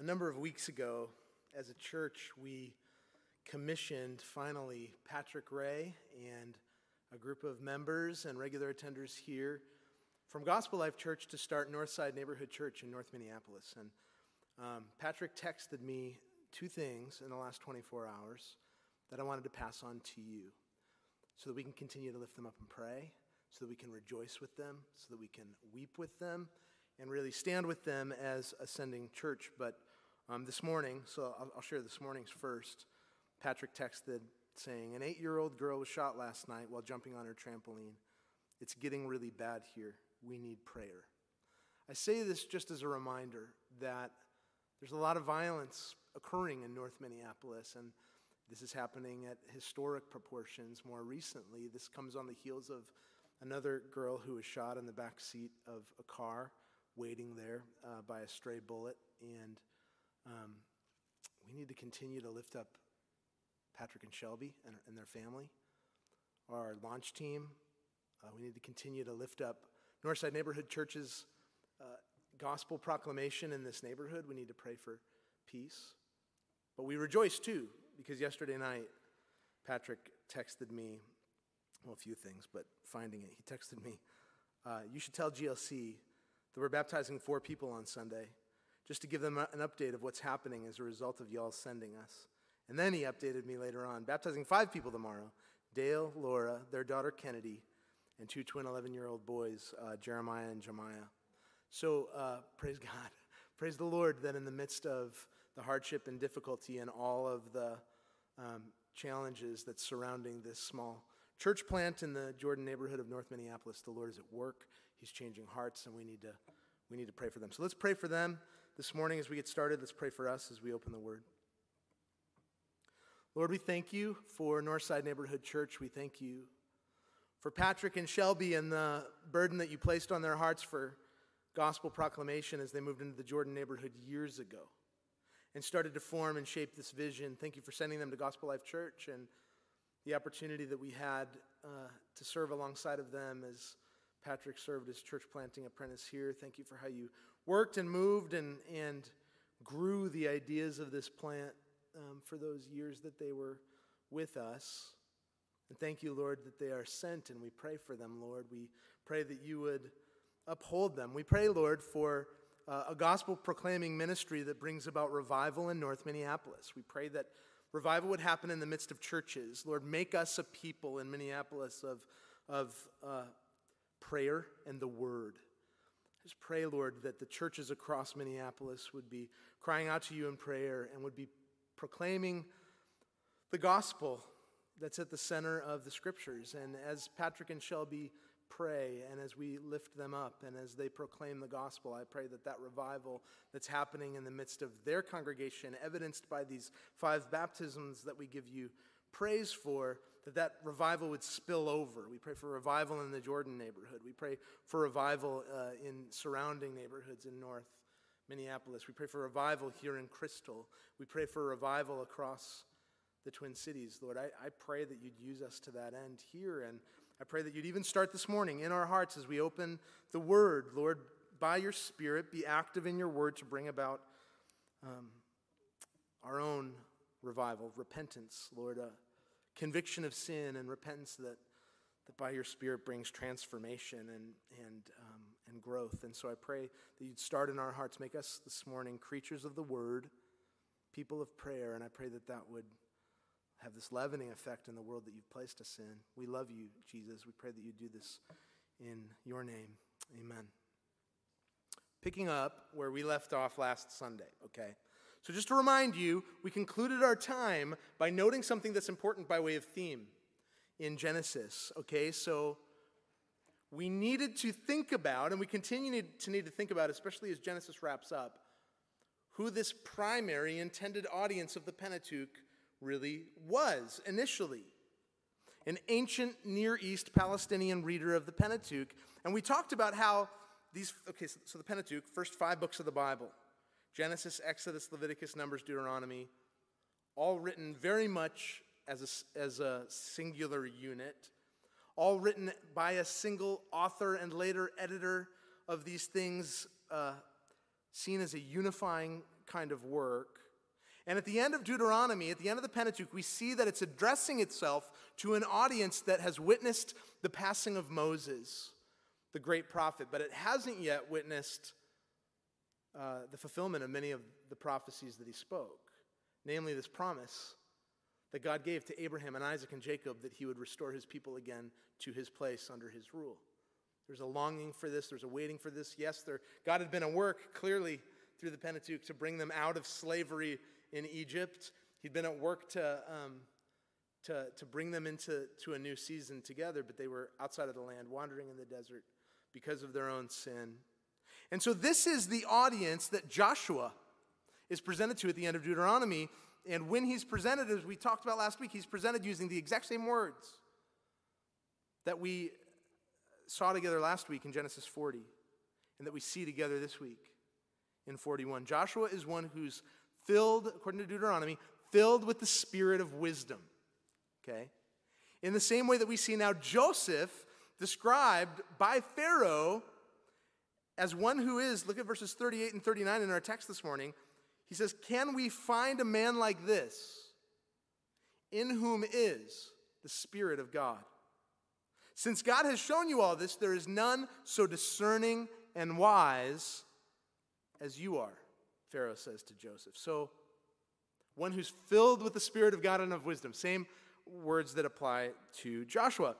A number of weeks ago, as a church, we commissioned finally Patrick Ray and a group of members and regular attenders here from Gospel Life Church to start Northside Neighborhood Church in North Minneapolis. And um, Patrick texted me two things in the last 24 hours that I wanted to pass on to you so that we can continue to lift them up and pray, so that we can rejoice with them, so that we can weep with them, and really stand with them as ascending church. But um, this morning, so I'll, I'll share this morning's first. Patrick texted saying, An eight year old girl was shot last night while jumping on her trampoline. It's getting really bad here. We need prayer. I say this just as a reminder that there's a lot of violence occurring in North Minneapolis, and this is happening at historic proportions more recently. This comes on the heels of another girl who was shot in the back seat of a car waiting there uh, by a stray bullet. And um, we need to continue to lift up Patrick and Shelby and, and their family, our launch team. Uh, we need to continue to lift up Northside Neighborhood Church's uh, gospel proclamation in this neighborhood. We need to pray for peace. But we rejoice too, because yesterday night, Patrick texted me, well, a few things, but finding it, he texted me, uh, You should tell GLC that we're baptizing four people on Sunday just to give them an update of what's happening as a result of y'all sending us. And then he updated me later on, baptizing five people tomorrow Dale, Laura, their daughter Kennedy, and two twin 11 year old boys, uh, Jeremiah and Jemiah. So uh, praise God. Praise the Lord that in the midst of the hardship and difficulty and all of the um, challenges that's surrounding this small church plant in the Jordan neighborhood of North Minneapolis, the Lord is at work. He's changing hearts, and we need to, we need to pray for them. So let's pray for them this morning as we get started. Let's pray for us as we open the Word. Lord, we thank you for Northside Neighborhood Church. We thank you for Patrick and Shelby and the burden that you placed on their hearts for gospel proclamation as they moved into the Jordan neighborhood years ago and started to form and shape this vision. Thank you for sending them to Gospel Life Church and the opportunity that we had uh, to serve alongside of them as Patrick served as church planting apprentice here. Thank you for how you worked and moved and, and grew the ideas of this plant um, for those years that they were with us. And thank you, Lord, that they are sent, and we pray for them, Lord. We pray that you would uphold them. We pray, Lord, for uh, a gospel proclaiming ministry that brings about revival in North Minneapolis. We pray that revival would happen in the midst of churches. Lord, make us a people in Minneapolis of, of uh, prayer and the word. Just pray, Lord, that the churches across Minneapolis would be crying out to you in prayer and would be proclaiming the gospel that's at the center of the scriptures. And as Patrick and Shelby pray and as we lift them up and as they proclaim the gospel, I pray that that revival that's happening in the midst of their congregation, evidenced by these five baptisms that we give you praise for, that that revival would spill over. We pray for revival in the Jordan neighborhood. We pray for revival uh, in surrounding neighborhoods in North Minneapolis. We pray for revival here in Crystal. We pray for revival across the Twin Cities. Lord, I, I pray that you'd use us to that end here. And I pray that you'd even start this morning in our hearts as we open the Word. Lord, by your Spirit, be active in your Word to bring about um, our own revival, repentance, Lord, a conviction of sin and repentance that, that by your Spirit brings transformation and, and, um, and growth. And so I pray that you'd start in our hearts, make us this morning creatures of the Word, people of prayer, and I pray that that would have this leavening effect in the world that you've placed us in. We love you, Jesus. We pray that you do this in your name. Amen. Picking up where we left off last Sunday, okay? So, just to remind you, we concluded our time by noting something that's important by way of theme in Genesis, okay? So, we needed to think about, and we continue to need to think about, especially as Genesis wraps up, who this primary intended audience of the Pentateuch really was initially an ancient Near East Palestinian reader of the Pentateuch. And we talked about how these, okay, so the Pentateuch, first five books of the Bible Genesis, Exodus, Leviticus, Numbers, Deuteronomy, all written very much as a, as a singular unit, all written by a single author and later editor of these things, uh, seen as a unifying kind of work. And at the end of Deuteronomy, at the end of the Pentateuch, we see that it's addressing itself to an audience that has witnessed the passing of Moses, the great prophet, but it hasn't yet witnessed uh, the fulfillment of many of the prophecies that he spoke, namely this promise that God gave to Abraham and Isaac and Jacob that he would restore his people again to his place under his rule. There's a longing for this, there's a waiting for this. Yes, there, God had been at work clearly through the Pentateuch to bring them out of slavery in Egypt. He'd been at work to, um, to, to bring them into to a new season together, but they were outside of the land, wandering in the desert because of their own sin. And so, this is the audience that Joshua is presented to at the end of Deuteronomy. And when he's presented, as we talked about last week, he's presented using the exact same words that we saw together last week in Genesis 40 and that we see together this week in 41. Joshua is one who's filled, according to Deuteronomy, filled with the spirit of wisdom. Okay? In the same way that we see now Joseph described by Pharaoh as one who is, look at verses 38 and 39 in our text this morning. He says, Can we find a man like this in whom is the Spirit of God? Since God has shown you all this, there is none so discerning and wise as you are, Pharaoh says to Joseph. So, one who's filled with the Spirit of God and of wisdom. Same words that apply to Joshua.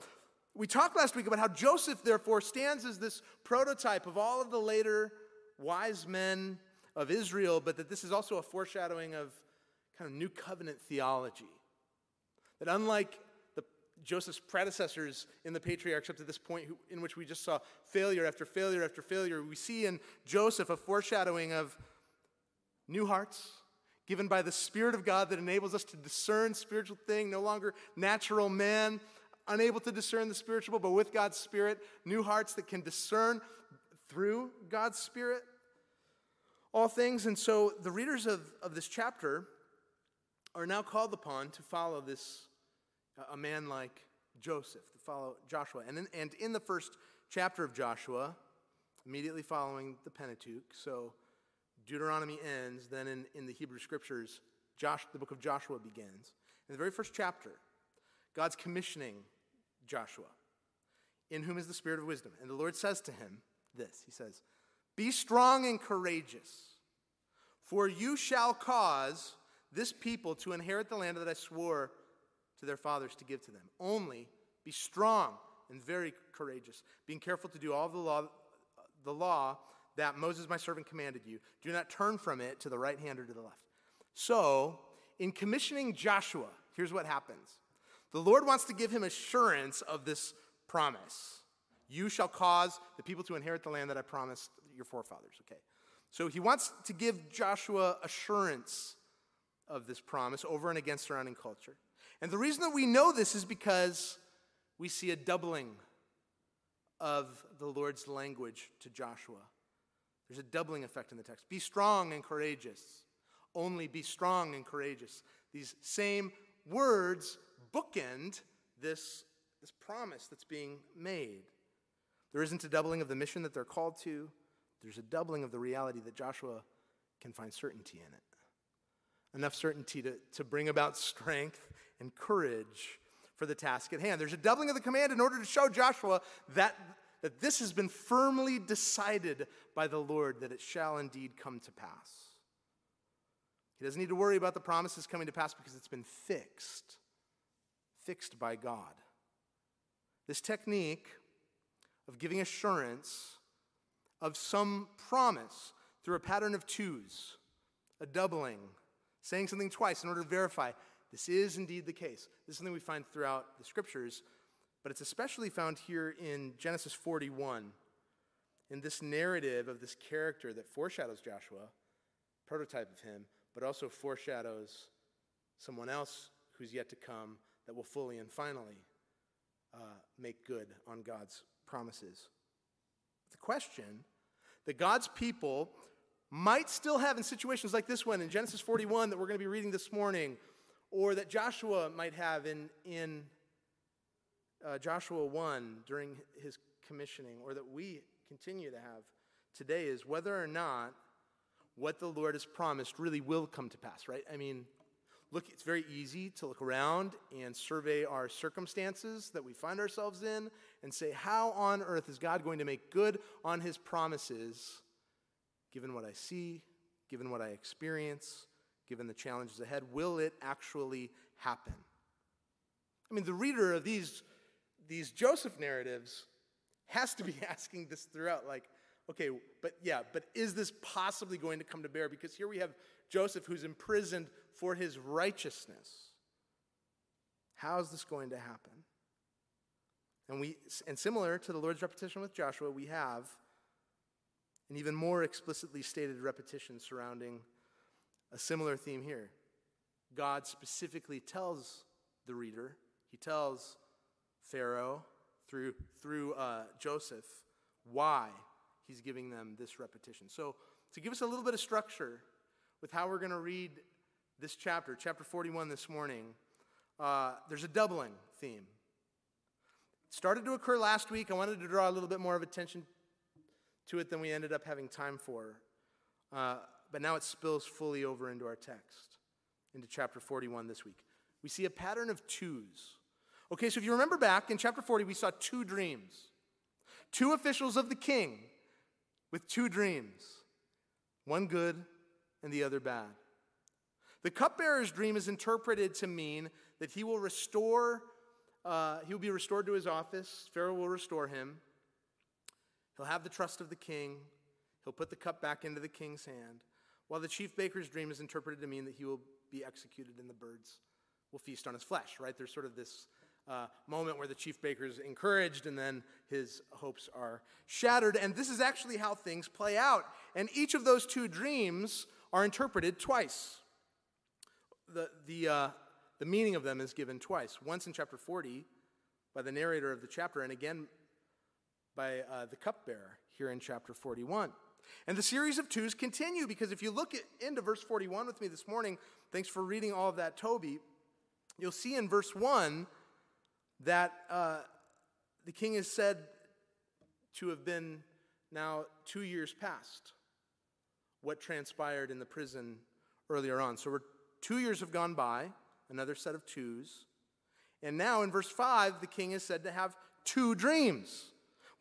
We talked last week about how Joseph, therefore, stands as this prototype of all of the later wise men of Israel, but that this is also a foreshadowing of kind of new covenant theology. That unlike the, Joseph's predecessors in the patriarchs up to this point, who, in which we just saw failure after failure after failure, we see in Joseph a foreshadowing of new hearts given by the Spirit of God that enables us to discern spiritual thing, no longer natural man, unable to discern the spiritual, but with God's Spirit, new hearts that can discern through God's Spirit all things. And so the readers of, of this chapter are now called upon to follow this, uh, a man like Joseph, to follow Joshua. And in, and in the first chapter of Joshua, immediately following the Pentateuch, so Deuteronomy ends, then in, in the Hebrew scriptures, Josh, the book of Joshua begins. In the very first chapter, God's commissioning Joshua, in whom is the spirit of wisdom. And the Lord says to him this He says, Be strong and courageous, for you shall cause this people to inherit the land that I swore to their fathers to give to them. Only be strong and very courageous, being careful to do all the law, the law that Moses my servant commanded you. Do not turn from it to the right hand or to the left. So, in commissioning Joshua, here's what happens. The Lord wants to give him assurance of this promise. You shall cause the people to inherit the land that I promised your forefathers. Okay. So he wants to give Joshua assurance of this promise over and against surrounding culture. And the reason that we know this is because we see a doubling of the Lord's language to Joshua. There's a doubling effect in the text. Be strong and courageous. Only be strong and courageous. These same words bookend this, this promise that's being made. There isn't a doubling of the mission that they're called to, there's a doubling of the reality that Joshua can find certainty in it. Enough certainty to, to bring about strength and courage for the task at hand. There's a doubling of the command in order to show Joshua that, that this has been firmly decided by the Lord, that it shall indeed come to pass. He doesn't need to worry about the promises coming to pass because it's been fixed fixed by God. This technique of giving assurance of some promise through a pattern of twos, a doubling, saying something twice in order to verify this is indeed the case. This is something we find throughout the scriptures, but it's especially found here in Genesis 41, in this narrative of this character that foreshadows Joshua, prototype of him, but also foreshadows someone else who's yet to come that will fully and finally uh, make good on God's promises. The question that God's people might still have in situations like this one in Genesis 41 that we're going to be reading this morning, or that Joshua might have in, in uh, Joshua 1 during his commissioning, or that we continue to have today, is whether or not what the Lord has promised really will come to pass, right? I mean, look, it's very easy to look around and survey our circumstances that we find ourselves in and say, how on earth is God going to make good on his promises given what I see, given what I experience, given the challenges ahead? Will it actually happen? I mean, the reader of these, these Joseph narratives has to be asking this throughout like, okay, but yeah, but is this possibly going to come to bear? Because here we have Joseph who's imprisoned for his righteousness. How is this going to happen? And we and similar to the Lord's repetition with Joshua, we have an even more explicitly stated repetition surrounding a similar theme here. God specifically tells the reader, he tells Pharaoh through, through uh, Joseph why he's giving them this repetition. So, to give us a little bit of structure with how we're going to read this chapter, chapter 41 this morning, uh, there's a doubling theme. It started to occur last week. I wanted to draw a little bit more of attention to it than we ended up having time for. Uh, but now it spills fully over into our text, into chapter 41 this week. We see a pattern of twos. Okay, so if you remember back in chapter 40, we saw two dreams. Two officials of the king with two dreams, one good and the other bad. The cupbearer's dream is interpreted to mean that he will restore, uh, he will be restored to his office. Pharaoh will restore him. He'll have the trust of the king. He'll put the cup back into the king's hand. While the chief baker's dream is interpreted to mean that he will be executed and the birds will feast on his flesh, right? There's sort of this uh, moment where the chief baker is encouraged and then his hopes are shattered. And this is actually how things play out. And each of those two dreams are interpreted twice. The, the, uh, the meaning of them is given twice once in chapter 40 by the narrator of the chapter, and again by uh, the cupbearer here in chapter 41. And the series of twos continue because if you look at, into verse 41 with me this morning, thanks for reading all of that, Toby, you'll see in verse 1 that uh, the king is said to have been now two years past what transpired in the prison earlier on. So we're two years have gone by, another set of twos. And now in verse 5, the king is said to have two dreams.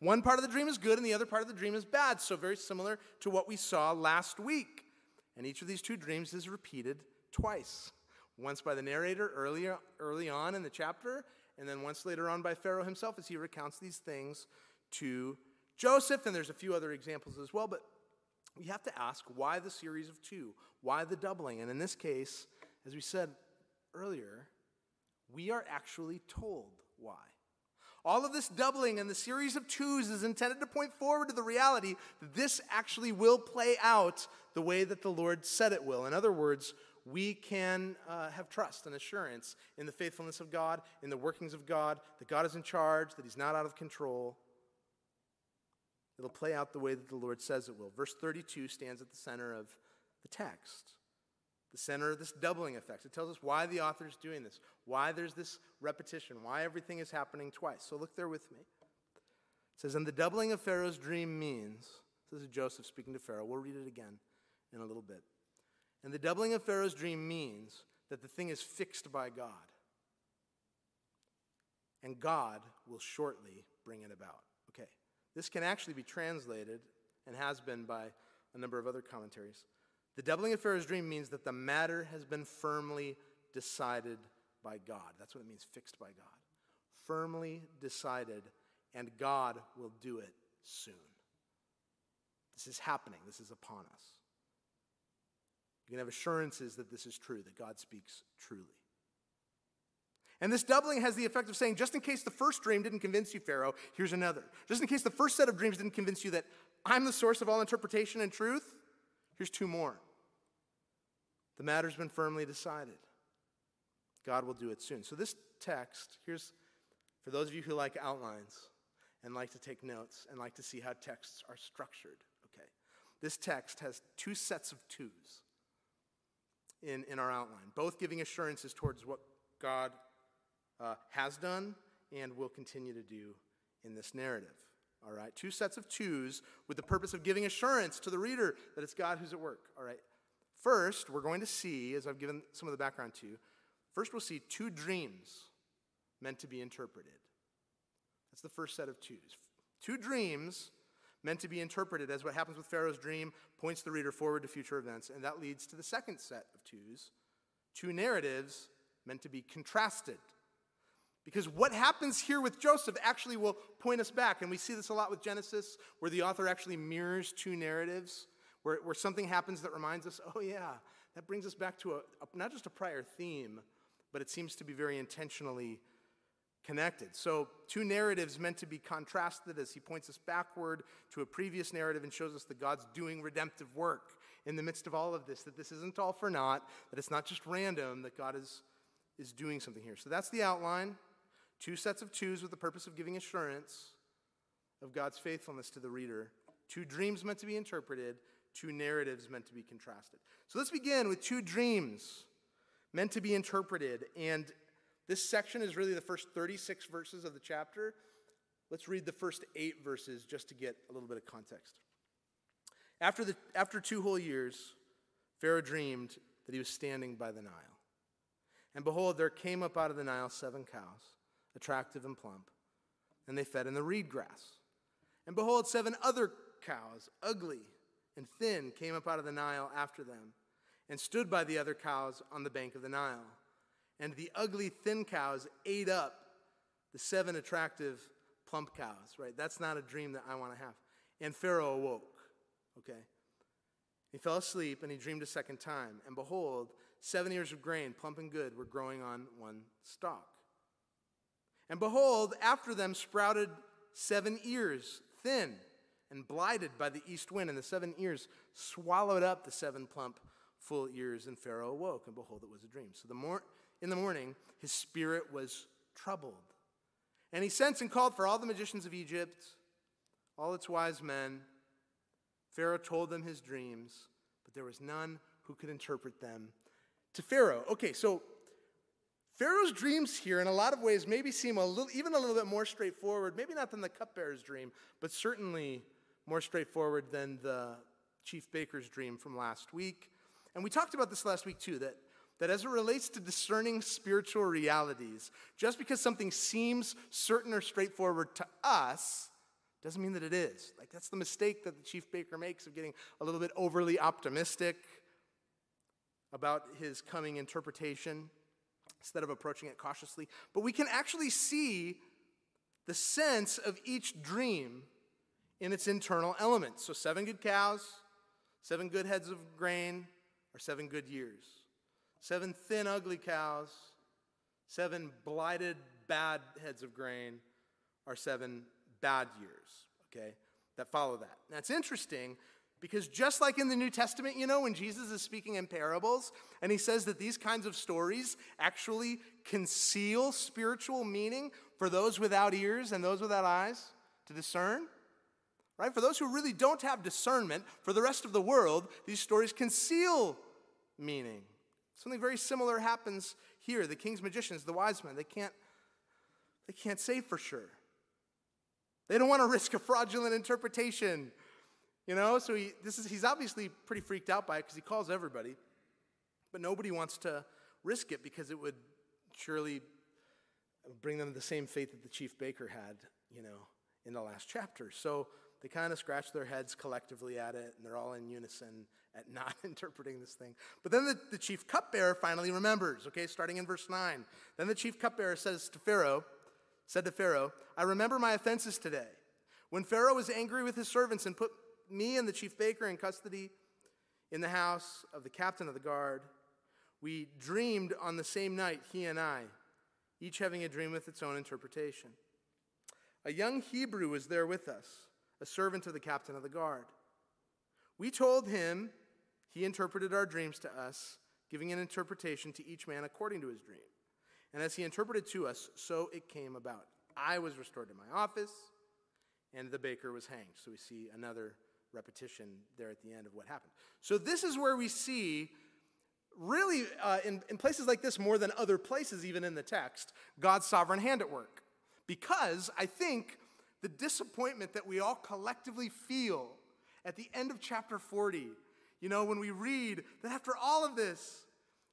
One part of the dream is good and the other part of the dream is bad. So very similar to what we saw last week. And each of these two dreams is repeated twice. Once by the narrator early, early on in the chapter, and then once later on by Pharaoh himself as he recounts these things to Joseph. And there's a few other examples as well, but we have to ask why the series of two? Why the doubling? And in this case, as we said earlier, we are actually told why. All of this doubling and the series of twos is intended to point forward to the reality that this actually will play out the way that the Lord said it will. In other words, we can uh, have trust and assurance in the faithfulness of God, in the workings of God, that God is in charge, that He's not out of control. It'll play out the way that the Lord says it will. Verse 32 stands at the center of the text, the center of this doubling effect. It tells us why the author is doing this, why there's this repetition, why everything is happening twice. So look there with me. It says, And the doubling of Pharaoh's dream means, this is Joseph speaking to Pharaoh. We'll read it again in a little bit. And the doubling of Pharaoh's dream means that the thing is fixed by God. And God will shortly bring it about. This can actually be translated, and has been by a number of other commentaries. The doubling of Pharaoh's dream means that the matter has been firmly decided by God. That's what it means, fixed by God. Firmly decided, and God will do it soon. This is happening, this is upon us. You can have assurances that this is true, that God speaks truly. And this doubling has the effect of saying, just in case the first dream didn't convince you, Pharaoh, here's another. Just in case the first set of dreams didn't convince you that I'm the source of all interpretation and truth, here's two more. The matter's been firmly decided. God will do it soon. So, this text, here's for those of you who like outlines and like to take notes and like to see how texts are structured, okay? This text has two sets of twos in, in our outline, both giving assurances towards what God uh, has done and will continue to do in this narrative. All right, two sets of twos with the purpose of giving assurance to the reader that it's God who's at work. All right. First, we're going to see, as I've given some of the background to you, first we'll see two dreams meant to be interpreted. That's the first set of twos. Two dreams meant to be interpreted as what happens with Pharaoh's dream points the reader forward to future events, and that leads to the second set of twos, two narratives meant to be contrasted. Because what happens here with Joseph actually will point us back, and we see this a lot with Genesis, where the author actually mirrors two narratives, where, where something happens that reminds us, oh, yeah, that brings us back to a, a not just a prior theme, but it seems to be very intentionally connected. So, two narratives meant to be contrasted as he points us backward to a previous narrative and shows us that God's doing redemptive work in the midst of all of this, that this isn't all for naught, that it's not just random, that God is, is doing something here. So, that's the outline. Two sets of twos with the purpose of giving assurance of God's faithfulness to the reader. Two dreams meant to be interpreted, two narratives meant to be contrasted. So, let's begin with two dreams meant to be interpreted. And this section is really the first 36 verses of the chapter. Let's read the first eight verses just to get a little bit of context. After, the, after two whole years, Pharaoh dreamed that he was standing by the Nile. And behold, there came up out of the Nile seven cows, attractive and plump, and they fed in the reed grass. And behold, seven other cows, ugly and thin, came up out of the Nile after them, and stood by the other cows on the bank of the Nile and the ugly thin cows ate up the seven attractive plump cows, right? That's not a dream that I want to have. And Pharaoh awoke, okay? He fell asleep and he dreamed a second time. And behold, seven ears of grain, plump and good, were growing on one stalk. And behold, after them sprouted seven ears, thin and blighted by the east wind, and the seven ears swallowed up the seven plump, full ears. And Pharaoh awoke, and behold, it was a dream. So the more in the morning, his spirit was troubled. And he sent and called for all the magicians of Egypt, all its wise men. Pharaoh told them his dreams, but there was none who could interpret them to Pharaoh. Okay, so Pharaoh's dreams here, in a lot of ways, maybe seem a little, even a little bit more straightforward, maybe not than the cupbearer's dream, but certainly more straightforward than the chief baker's dream from last week. And we talked about this last week too, that that as it relates to discerning spiritual realities, just because something seems certain or straightforward to us doesn't mean that it is. Like, that's the mistake that the chief baker makes of getting a little bit overly optimistic about his coming interpretation instead of approaching it cautiously. But we can actually see the sense of each dream in its internal elements. So, seven good cows, seven good heads of grain, or seven good years seven thin, ugly cows, seven blighted, bad heads of grain, are seven bad years, okay, that follow that. That's interesting because just like in the New Testament, you know, when Jesus is speaking in parables and he says that these kinds of stories actually conceal spiritual meaning for those without ears and those without eyes to discern, right? For those who really don't have discernment, for the rest of the world, these stories conceal meaning. Something very similar happens here. The king's magicians, the wise men, they can't, they can't say for sure. They don't want to risk a fraudulent interpretation. You know, so he, this is, he's obviously pretty freaked out by it because he calls everybody, but nobody wants to risk it because it would surely bring them the same fate that the chief baker had, you know, in the last chapter. So they kind of scratch their heads collectively at it, and they're all in unison at not interpreting this thing. But then the, the chief cupbearer finally remembers, okay, starting in verse 9. Then the chief cupbearer says to Pharaoh, said to Pharaoh, I remember my offenses today. When Pharaoh was angry with his servants and put me and the chief baker in custody in the house of the captain of the guard, we dreamed on the same night, he and I, each having a dream with its own interpretation. A young Hebrew was there with us, a servant of the captain of the guard. We told him, he interpreted our dreams to us, giving an interpretation to each man according to his dream. And as he interpreted to us, so it came about. I was restored to my office, and the baker was hanged. So we see another repetition there at the end of what happened. So this is where we see, really, uh, in, in places like this, more than other places, even in the text, God's sovereign hand at work. Because I think the disappointment that we all collectively feel at the end of chapter 40. You know, when we read that after all of this,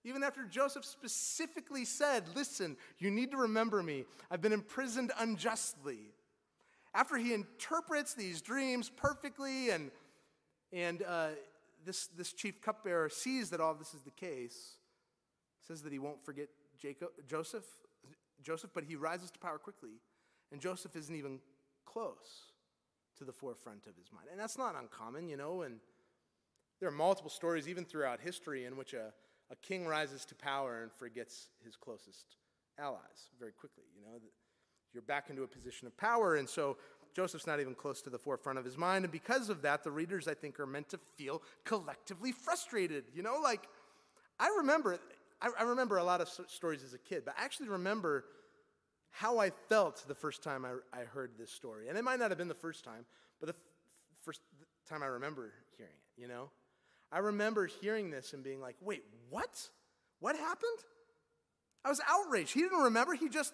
even after Joseph specifically said, Listen, you need to remember me, I've been imprisoned unjustly. After he interprets these dreams perfectly, and, and uh, this, this chief cupbearer sees that all this is the case, says that he won't forget Jacob, Joseph, Joseph, but he rises to power quickly. And Joseph isn't even close to the forefront of his mind. And that's not uncommon, you know, and there are multiple stories, even throughout history, in which a, a king rises to power and forgets his closest allies very quickly. You know, you're back into a position of power, and so Joseph's not even close to the forefront of his mind. And because of that, the readers, I think, are meant to feel collectively frustrated. You know, like I remember, I, I remember a lot of stories as a kid, but I actually remember how I felt the first time I, I heard this story. And it might not have been the first time, but the f- first time I remember hearing it, you know? I remember hearing this and being like, wait, what? What happened? I was outraged. He didn't remember. He just,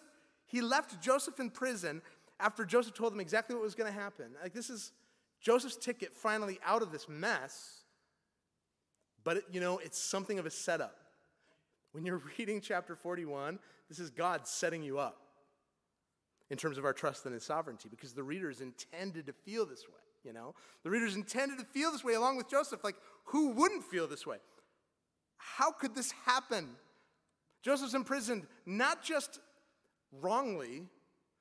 he left Joseph in prison after Joseph told him exactly what was going to happen. Like, this is Joseph's ticket finally out of this mess. But, it, you know, it's something of a setup. When you're reading chapter 41, this is God setting you up in terms of our trust in his sovereignty because the readers intended to feel this way, you know? The readers intended to feel this way along with Joseph. Like, who wouldn't feel this way? How could this happen? Joseph's imprisoned not just wrongly,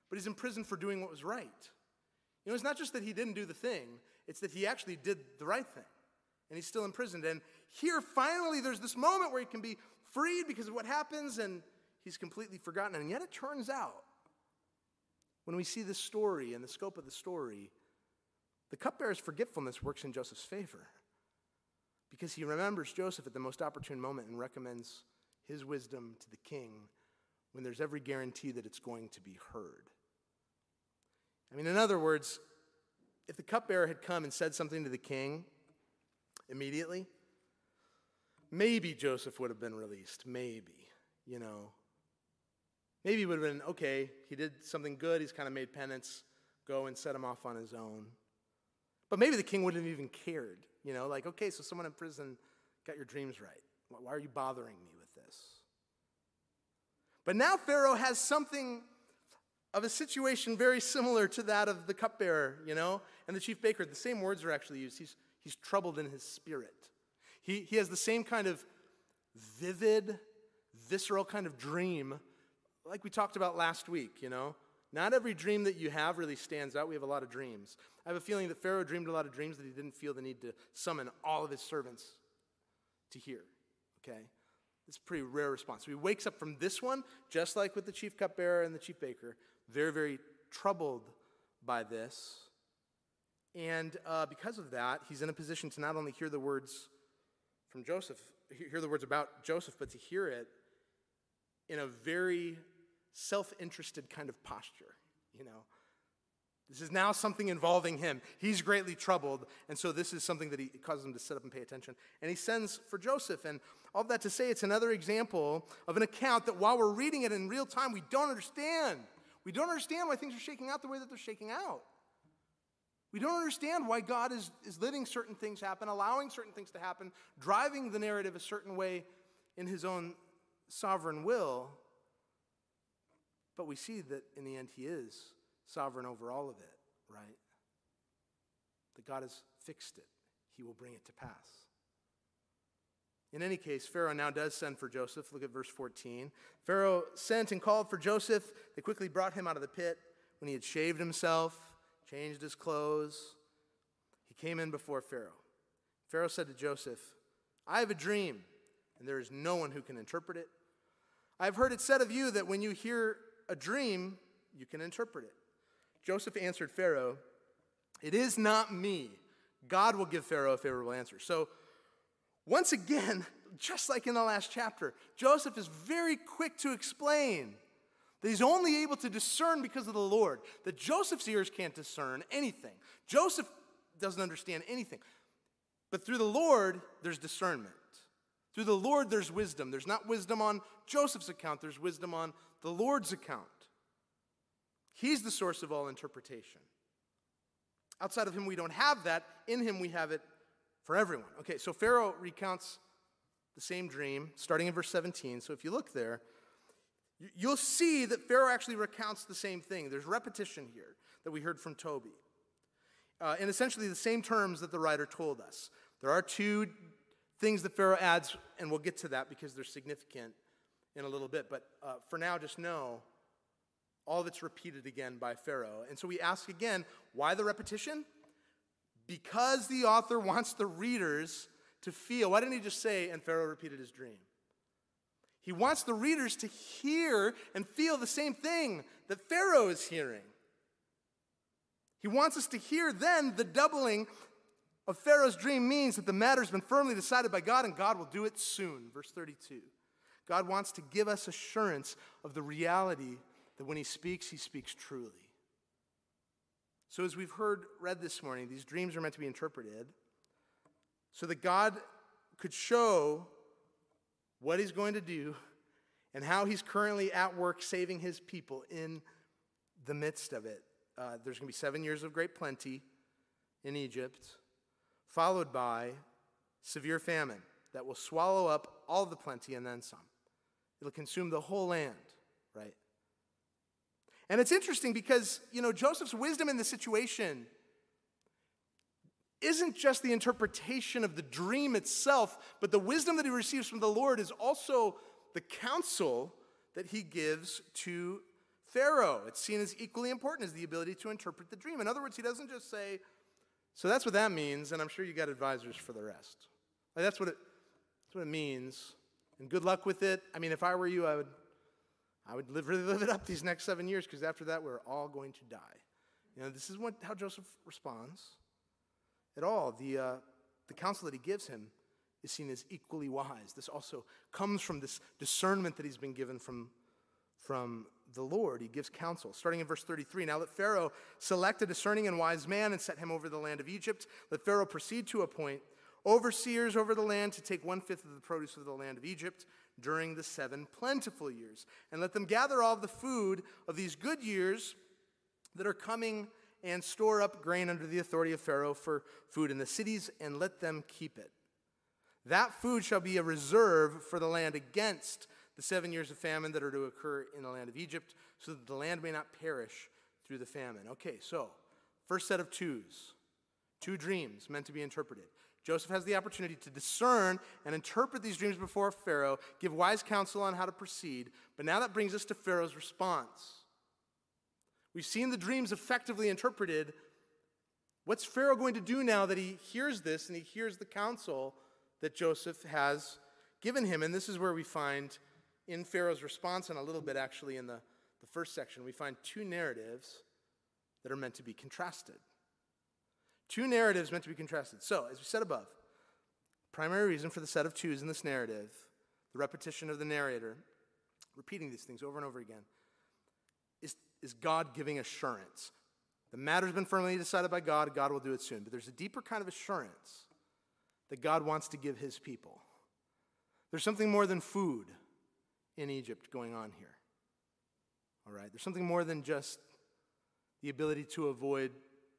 but he's in prison for doing what was right. You know, it's not just that he didn't do the thing, it's that he actually did the right thing. And he's still imprisoned. And here, finally, there's this moment where he can be freed because of what happens, and he's completely forgotten. And yet, it turns out when we see this story and the scope of the story, the cupbearer's forgetfulness works in Joseph's favor because he remembers Joseph at the most opportune moment and recommends his wisdom to the king when there's every guarantee that it's going to be heard. I mean, in other words, if the cupbearer had come and said something to the king immediately, maybe Joseph would have been released. Maybe, you know. Maybe it would have been okay, he did something good, he's kind of made penance, go and set him off on his own. But maybe the king wouldn't have even cared, you know, like, okay, so someone in prison got your dreams right. Why are you bothering me? But now Pharaoh has something of a situation very similar to that of the cupbearer, you know, and the chief baker. The same words are actually used. He's, he's troubled in his spirit. He, he has the same kind of vivid, visceral kind of dream like we talked about last week, you know, not every dream that you have really stands out. We have a lot of dreams. I have a feeling that Pharaoh dreamed a lot of dreams that he didn't feel the need to summon all of his servants to hear. Okay? It's a pretty rare response. So he wakes up from this one, just like with the chief cupbearer and the chief baker, very, very troubled by this. And uh, because of that, he's in a position to not only hear the words from Joseph, hear the words about Joseph, but to hear it in a very self interested kind of posture, you know. This is now something involving him. He's greatly troubled, and so this is something that he causes him to sit up and pay attention. And he sends for Joseph. And all that to say, it's another example of an account that while we're reading it in real time, we don't understand. We don't understand why things are shaking out the way that they're shaking out. We don't understand why God is, is letting certain things happen, allowing certain things to happen, driving the narrative a certain way in his own sovereign will. But we see that in the end, he is sovereign over all of it, right? That God has fixed it, he will bring it to pass. In any case, Pharaoh now does send for Joseph. Look at verse 14. Pharaoh sent and called for Joseph. They quickly brought him out of the pit when he had shaved himself, changed his clothes. He came in before Pharaoh. Pharaoh said to Joseph, I have a dream, and there is no one who can interpret it. I've heard it said of you that when you hear a dream, you can interpret it. Joseph answered Pharaoh, It is not me. God will give Pharaoh a favorable answer. So, once again, just like in the last chapter, Joseph is very quick to explain that he's only able to discern because of the Lord, that Joseph's ears can't discern anything. Joseph doesn't understand anything. But through the Lord, there's discernment. Through the Lord, there's wisdom. There's not wisdom on Joseph's account, there's wisdom on the Lord's account. He's the source of all interpretation. Outside of him, we don't have that. In him, we have it for everyone. Okay, so Pharaoh recounts the same dream, starting in verse 17. So if you look there, you'll see that Pharaoh actually recounts the same thing. There's repetition here that we heard from Toby. Uh, in essentially the same terms that the writer told us. There are two things that Pharaoh adds, and we'll get to that because they're significant in a little bit. But uh, for now, just know all it's repeated again by Pharaoh. And so we ask again, why the repetition? Because the author wants the readers to feel. Why didn't he just say, and Pharaoh repeated his dream? He wants the readers to hear and feel the same thing that Pharaoh is hearing. He wants us to hear then the doubling of Pharaoh's dream means that the matter has been firmly decided by God and God will do it soon. Verse 32. God wants to give us assurance of the reality that when He speaks, He speaks truly. So, as we've heard read this morning, these dreams are meant to be interpreted so that God could show what He's going to do and how He's currently at work saving His people in the midst of it. Uh, there's going to be seven years of great plenty in Egypt, followed by severe famine that will swallow up all the plenty and then some. It'll consume the whole land, right? And it's interesting because, you know, Joseph's wisdom in the situation isn't just the interpretation of the dream itself, but the wisdom that he receives from the Lord is also the counsel that he gives to Pharaoh. It's seen as equally important as the ability to interpret the dream. In other words, he doesn't just say, So that's what that means, and I'm sure you got advisors for the rest. Like, that's, what it, that's what it means. And good luck with it. I mean, if I were you, I would, I would live, really live it up these next seven years because after that, we're all going to die. You know, this is what, how Joseph responds at all. The, uh, the counsel that he gives him is seen as equally wise. This also comes from this discernment that he's been given from, from the Lord. He gives counsel. Starting in verse 33 Now let Pharaoh select a discerning and wise man and set him over the land of Egypt. Let Pharaoh proceed to appoint overseers over the land to take one fifth of the produce of the land of Egypt during the seven plentiful years. And let them gather all the food of these good years that are coming and store up grain under the authority of Pharaoh for food in the cities and let them keep it. That food shall be a reserve for the land against the seven years of famine that are to occur in the land of Egypt, so that the land may not perish through the famine. Okay, so first set of twos, two dreams meant to be interpreted. Joseph has the opportunity to discern and interpret these dreams before Pharaoh, give wise counsel on how to proceed. But now that brings us to Pharaoh's response. We've seen the dreams effectively interpreted. What's Pharaoh going to do now that he hears this and he hears the counsel that Joseph has given him? And this is where we find in Pharaoh's response, and a little bit actually in the, the first section, we find two narratives that are meant to be contrasted. Two narratives meant to be contrasted. So, as we said above, primary reason for the set of twos in this narrative, the repetition of the narrator, repeating these things over and over again, is, is God giving assurance. The matter's been firmly decided by God, God will do it soon. But there's a deeper kind of assurance that God wants to give his people. There's something more than food in Egypt going on here. All right? There's something more than just the ability to avoid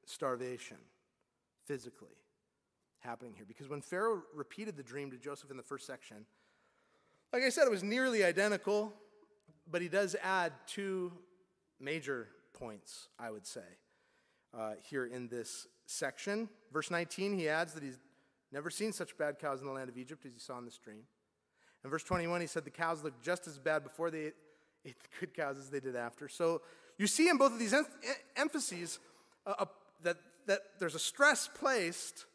starvation physically happening here. Because when Pharaoh repeated the dream to Joseph in the first section, like I said, it was nearly identical, but he does add two major points, I would say, uh, here in this section. Verse 19, he adds that he's never seen such bad cows in the land of Egypt as he saw in this dream. In verse 21, he said the cows looked just as bad before they ate, the good cows as they did after. So you see in both of these em- emphases uh, that, that there's a stress placed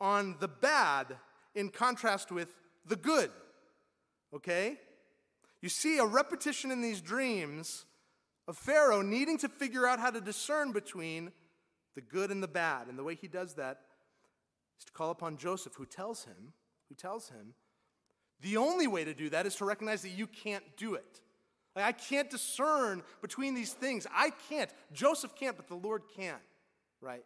on the bad in contrast with the good. Okay? You see a repetition in these dreams of Pharaoh needing to figure out how to discern between the good and the bad. And the way he does that is to call upon Joseph, who tells him, who tells him the only way to do that is to recognize that you can't do it. Like, I can't discern between these things. I can't. Joseph can't, but the Lord can, right?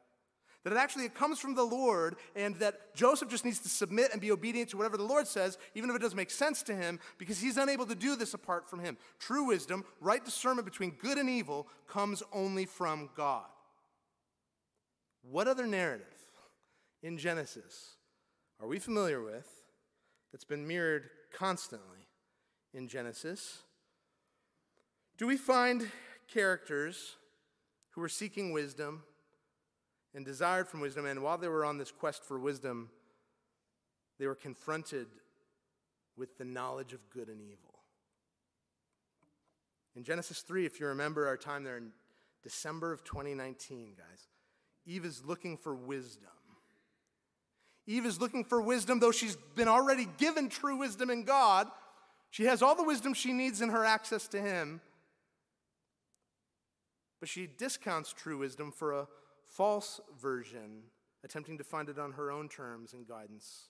That it actually it comes from the Lord, and that Joseph just needs to submit and be obedient to whatever the Lord says, even if it doesn't make sense to him, because he's unable to do this apart from him. True wisdom, right discernment between good and evil, comes only from God. What other narrative in Genesis are we familiar with that's been mirrored constantly in Genesis? Do we find characters who are seeking wisdom and desired from wisdom, and while they were on this quest for wisdom, they were confronted with the knowledge of good and evil? In Genesis 3, if you remember our time there in December of 2019, guys, Eve is looking for wisdom. Eve is looking for wisdom, though she's been already given true wisdom in God. She has all the wisdom she needs in her access to Him. But she discounts true wisdom for a false version, attempting to find it on her own terms and guidance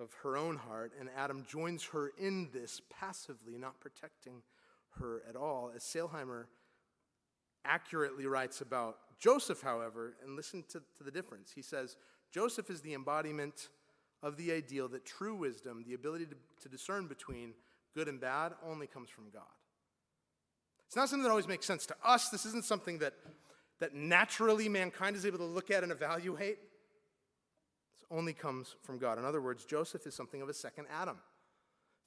of her own heart. And Adam joins her in this passively, not protecting her at all. As Sailhamer accurately writes about Joseph, however, and listen to, to the difference. He says, Joseph is the embodiment of the ideal that true wisdom, the ability to, to discern between good and bad, only comes from God. It's not something that always makes sense to us. This isn't something that, that naturally mankind is able to look at and evaluate. Only comes from God. In other words, Joseph is something of a second Adam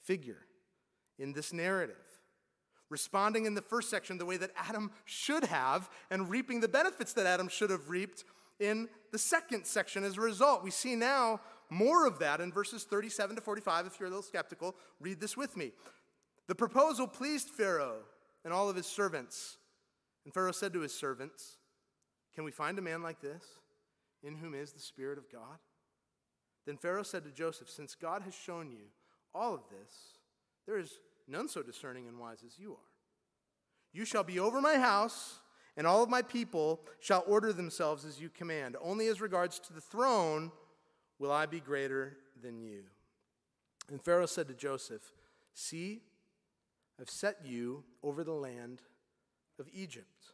figure in this narrative responding in the first section the way that Adam should have, and reaping the benefits that Adam should have reaped in the second section as a result. We see now more of that in verses 37 to 45. If you're a little skeptical, read this with me. The proposal pleased Pharaoh and all of his servants. And Pharaoh said to his servants, Can we find a man like this, in whom is the Spirit of God? Then Pharaoh said to Joseph, Since God has shown you all of this, there is none so discerning and wise as you are. You shall be over my house, and all of my people shall order themselves as you command. Only as regards to the throne will I be greater than you. And Pharaoh said to Joseph, See, I've set you over the land of Egypt.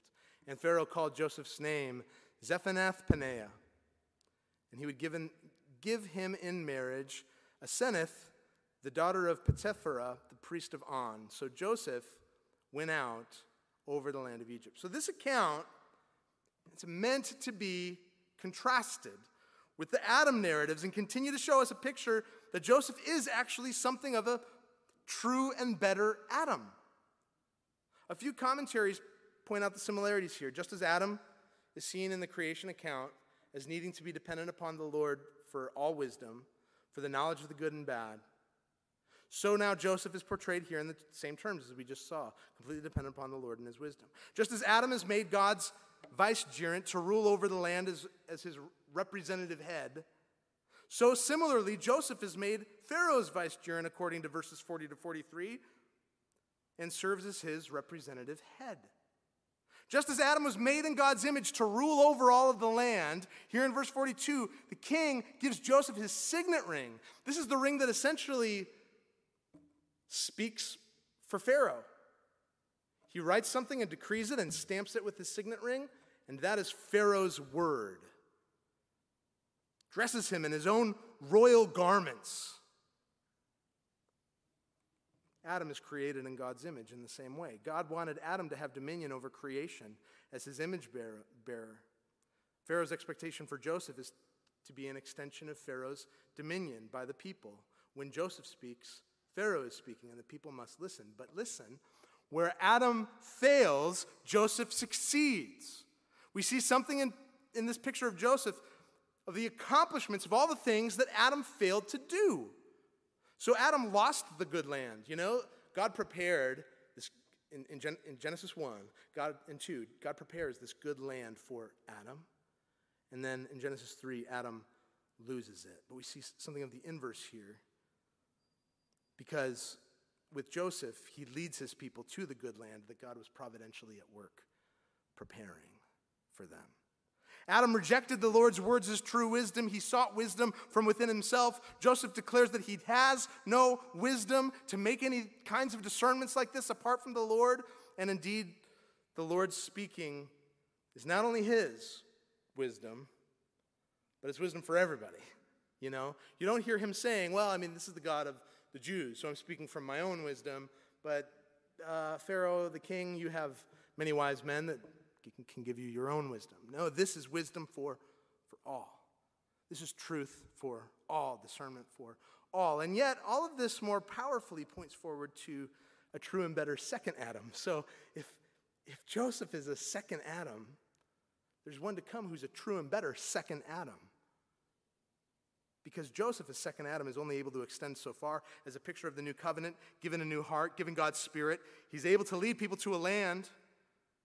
And Pharaoh called Joseph's name Zaphenath Paneah. And he would give, in, give him in marriage Asenath, the daughter of Potiphera, the priest of On. So Joseph went out over the land of Egypt. So this account, it's meant to be contrasted with the Adam narratives and continue to show us a picture that Joseph is actually something of a true and better Adam. A few commentaries point out the similarities here. Just as Adam is seen in the creation account as needing to be dependent upon the Lord for all wisdom, for the knowledge of the good and bad, so now Joseph is portrayed here in the same terms as we just saw, completely dependent upon the Lord and his wisdom. Just as Adam has made God's vicegerent to rule over the land as, as his representative head, so similarly, Joseph is made Pharaoh's vicegerent according to verses 40 to 43 and serves as his representative head. Just as Adam was made in God's image to rule over all of the land, here in verse 42, the king gives Joseph his signet ring. This is the ring that essentially speaks for Pharaoh. He writes something and decrees it and stamps it with his signet ring, and that is Pharaoh's word. Dresses him in his own royal garments. Adam is created in God's image in the same way. God wanted Adam to have dominion over creation as his image bearer. Pharaoh's expectation for Joseph is to be an extension of Pharaoh's dominion by the people. When Joseph speaks, Pharaoh is speaking, and the people must listen. But listen, where Adam fails, Joseph succeeds. We see something in, in this picture of Joseph of the accomplishments of all the things that Adam failed to do. So Adam lost the good land. You know, God prepared this in, in, Gen, in Genesis 1, God in 2, God prepares this good land for Adam. And then in Genesis 3, Adam loses it. But we see something of the inverse here. Because with Joseph, he leads his people to the good land that God was providentially at work preparing for them. Adam rejected the Lord's words as true wisdom. He sought wisdom from within himself. Joseph declares that he has no wisdom to make any kinds of discernments like this apart from the Lord. And indeed, the Lord's speaking is not only his wisdom, but it's wisdom for everybody. You know, you don't hear him saying, Well, I mean, this is the God of the Jews, so I'm speaking from my own wisdom, but uh, Pharaoh, the king, you have many wise men that can give you your own wisdom. No, this is wisdom for, for all. This is truth for all, discernment for all. And yet, all of this more powerfully points forward to a true and better second Adam. So, if, if Joseph is a second Adam, there's one to come who's a true and better second Adam. Because Joseph, as second Adam, is only able to extend so far as a picture of the new covenant, given a new heart, given God's Spirit. He's able to lead people to a land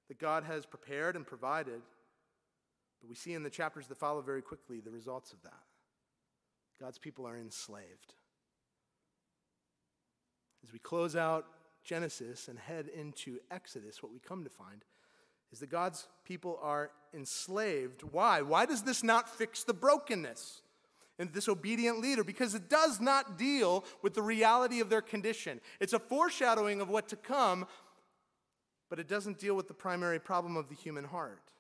that God has prepared and provided. But we see in the chapters that follow very quickly the results of that. God's people are enslaved. As we close out Genesis and head into Exodus, what we come to find is that God's people are enslaved. Why? Why does this not fix the brokenness? and disobedient leader because it does not deal with the reality of their condition. It's a foreshadowing of what to come, but it doesn't deal with the primary problem of the human heart.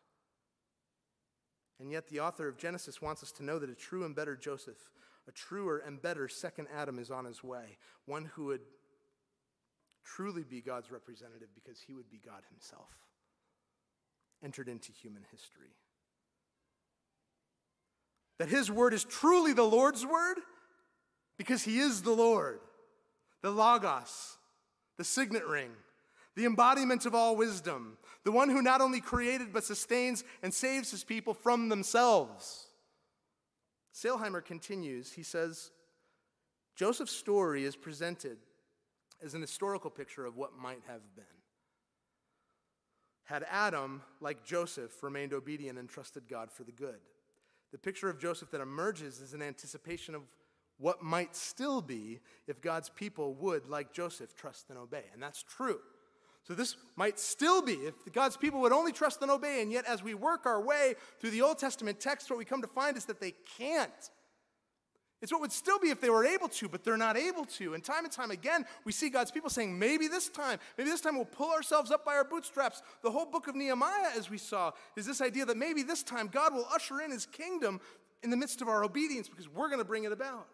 And yet, the author of Genesis wants us to know that a true and better Joseph, a truer and better second Adam, is on his way. One who would truly be God's representative because he would be God himself, entered into human history that his word is truly the Lord's word because he is the Lord, the Logos, the signet ring, the embodiment of all wisdom, the one who not only created but sustains and saves his people from themselves. Sailhamer continues, he says, Joseph's story is presented as an historical picture of what might have been. Had Adam, like Joseph, remained obedient and trusted God for the good. The picture of Joseph that emerges is an anticipation of what might still be if God's people would, like Joseph, trust and obey. And that's true. So this might still be if God's people would only trust and obey, and yet as we work our way through the Old Testament text, what we come to find is that they can't. It's what would still be if they were able to, but they're not able to. And time and time again, we see God's people saying, maybe this time, maybe this time we'll pull ourselves up by our bootstraps. The whole book of Nehemiah, as we saw, is this idea that maybe this time God will usher in his kingdom in the midst of our obedience because we're going to bring it about.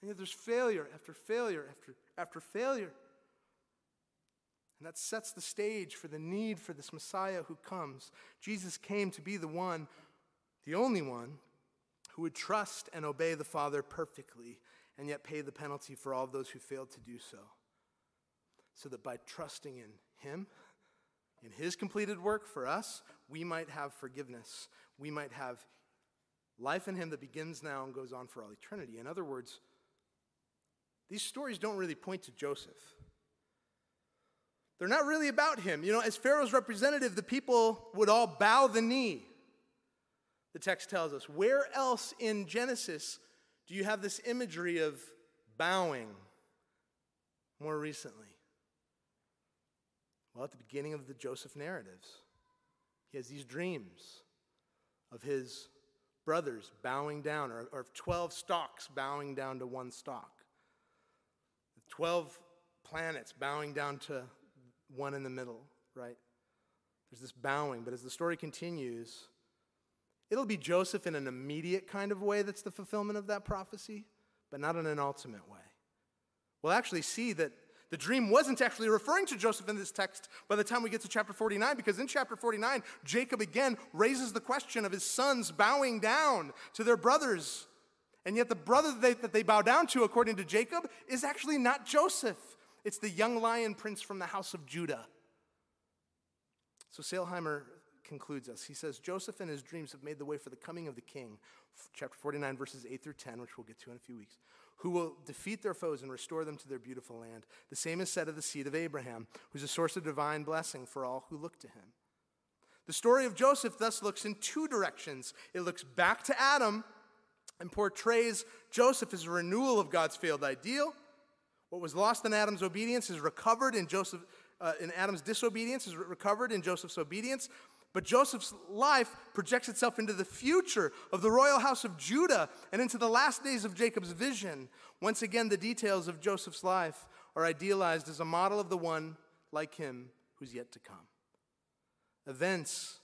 And yet there's failure after failure after, after failure. And that sets the stage for the need for this Messiah who comes. Jesus came to be the one, the only one, who would trust and obey the Father perfectly and yet pay the penalty for all those who failed to do so. So that by trusting in Him, in His completed work for us, we might have forgiveness. We might have life in Him that begins now and goes on for all eternity. In other words, these stories don't really point to Joseph. They're not really about him. You know, as Pharaoh's representative, the people would all bow the knee the text tells us. Where else in Genesis do you have this imagery of bowing more recently? Well, at the beginning of the Joseph narratives, he has these dreams of his brothers bowing down, or, or 12 stalks bowing down to one stalk, 12 planets bowing down to one in the middle, right? There's this bowing, but as the story continues, It'll be Joseph in an immediate kind of way that's the fulfillment of that prophecy, but not in an ultimate way. We'll actually see that the dream wasn't actually referring to Joseph in this text by the time we get to chapter 49, because in chapter 49, Jacob again raises the question of his sons bowing down to their brothers. And yet, the brother that they, that they bow down to, according to Jacob, is actually not Joseph. It's the young lion prince from the house of Judah. So Sailhamer concludes us. He says, Joseph and his dreams have made the way for the coming of the king, chapter 49, verses 8 through 10, which we'll get to in a few weeks, who will defeat their foes and restore them to their beautiful land. The same is said of the seed of Abraham, who's a source of divine blessing for all who look to him. The story of Joseph thus looks in two directions. It looks back to Adam and portrays Joseph as a renewal of God's failed ideal. What was lost in Adam's obedience is recovered in Joseph uh, in Adam's disobedience is recovered in Joseph's obedience. But Joseph's life projects itself into the future of the royal house of Judah and into the last days of Jacob's vision. Once again, the details of Joseph's life are idealized as a model of the one like him who's yet to come. Events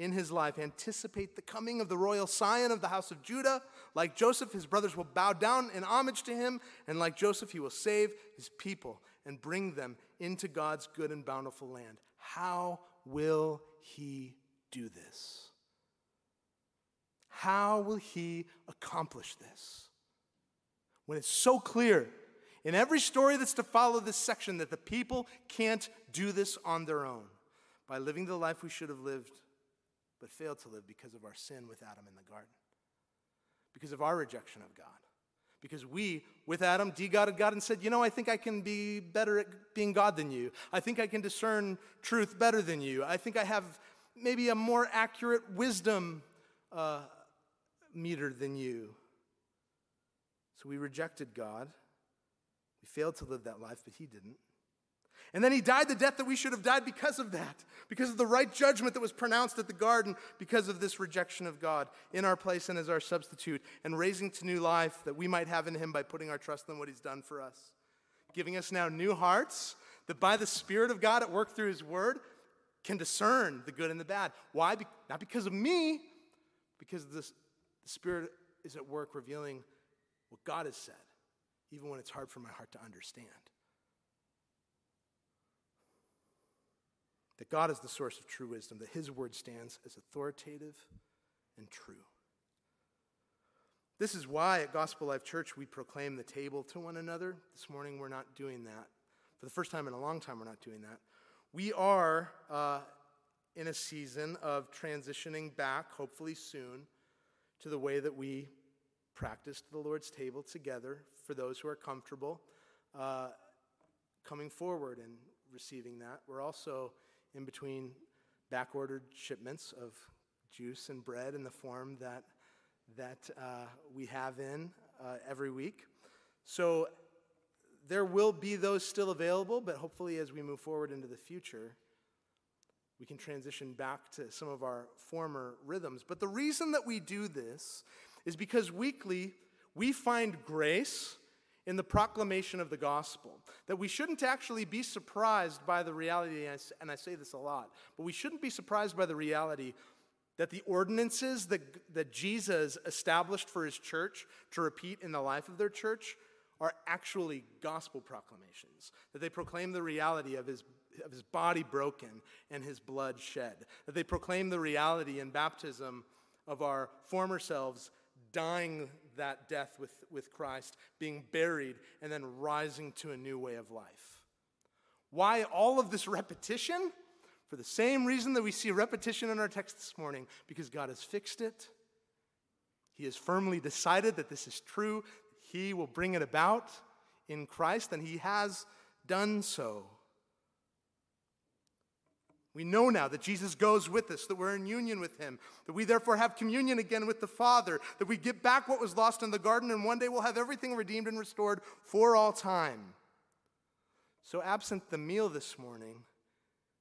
in his life anticipate the coming of the royal scion of the house of Judah. Like Joseph, his brothers will bow down in homage to him, and like Joseph, he will save his people and bring them into God's good and bountiful land. How will he do this? How will he accomplish this? When it's so clear in every story that's to follow this section that the people can't do this on their own by living the life we should have lived but failed to live because of our sin with Adam in the garden, because of our rejection of God. Because we, with Adam, de-godded God and said, You know, I think I can be better at being God than you. I think I can discern truth better than you. I think I have maybe a more accurate wisdom uh, meter than you. So we rejected God. We failed to live that life, but He didn't. And then he died the death that we should have died because of that, because of the right judgment that was pronounced at the garden, because of this rejection of God in our place and as our substitute, and raising to new life that we might have in him by putting our trust in what he's done for us. Giving us now new hearts that by the Spirit of God at work through his word can discern the good and the bad. Why? Not because of me, because the Spirit is at work revealing what God has said, even when it's hard for my heart to understand. That God is the source of true wisdom, that His word stands as authoritative and true. This is why at Gospel Life Church we proclaim the table to one another. This morning we're not doing that. For the first time in a long time, we're not doing that. We are uh, in a season of transitioning back, hopefully soon, to the way that we practiced the Lord's table together for those who are comfortable uh, coming forward and receiving that. We're also in between back-ordered shipments of juice and bread in the form that, that uh, we have in uh, every week. So there will be those still available, but hopefully as we move forward into the future, we can transition back to some of our former rhythms. But the reason that we do this is because weekly we find grace in the proclamation of the gospel. That we shouldn't actually be surprised by the reality, and I say this a lot, but we shouldn't be surprised by the reality that the ordinances that, that Jesus established for his church to repeat in the life of their church are actually gospel proclamations. That they proclaim the reality of his, of his body broken and his blood shed. That they proclaim the reality in baptism of our former selves dying that death with, with Christ, being buried, and then rising to a new way of life. Why all of this repetition? For the same reason that we see repetition in our text this morning, because God has fixed it. He has firmly decided that this is true. He will bring it about in Christ, and He has done so. We know now that Jesus goes with us, that we're in union with him, that we therefore have communion again with the Father, that we get back what was lost in the garden, and one day we'll have everything redeemed and restored for all time. So, absent the meal this morning,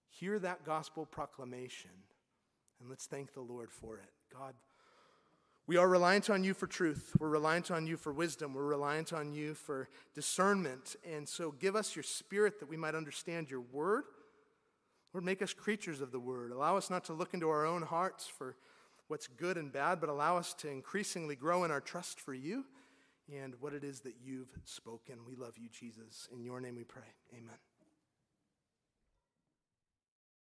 hear that gospel proclamation, and let's thank the Lord for it. God, we are reliant on you for truth. We're reliant on you for wisdom. We're reliant on you for discernment. And so, give us your spirit that we might understand your word Lord, make us creatures of the word. Allow us not to look into our own hearts for what's good and bad, but allow us to increasingly grow in our trust for you and what it is that you've spoken. We love you, Jesus. In your name we pray. Amen.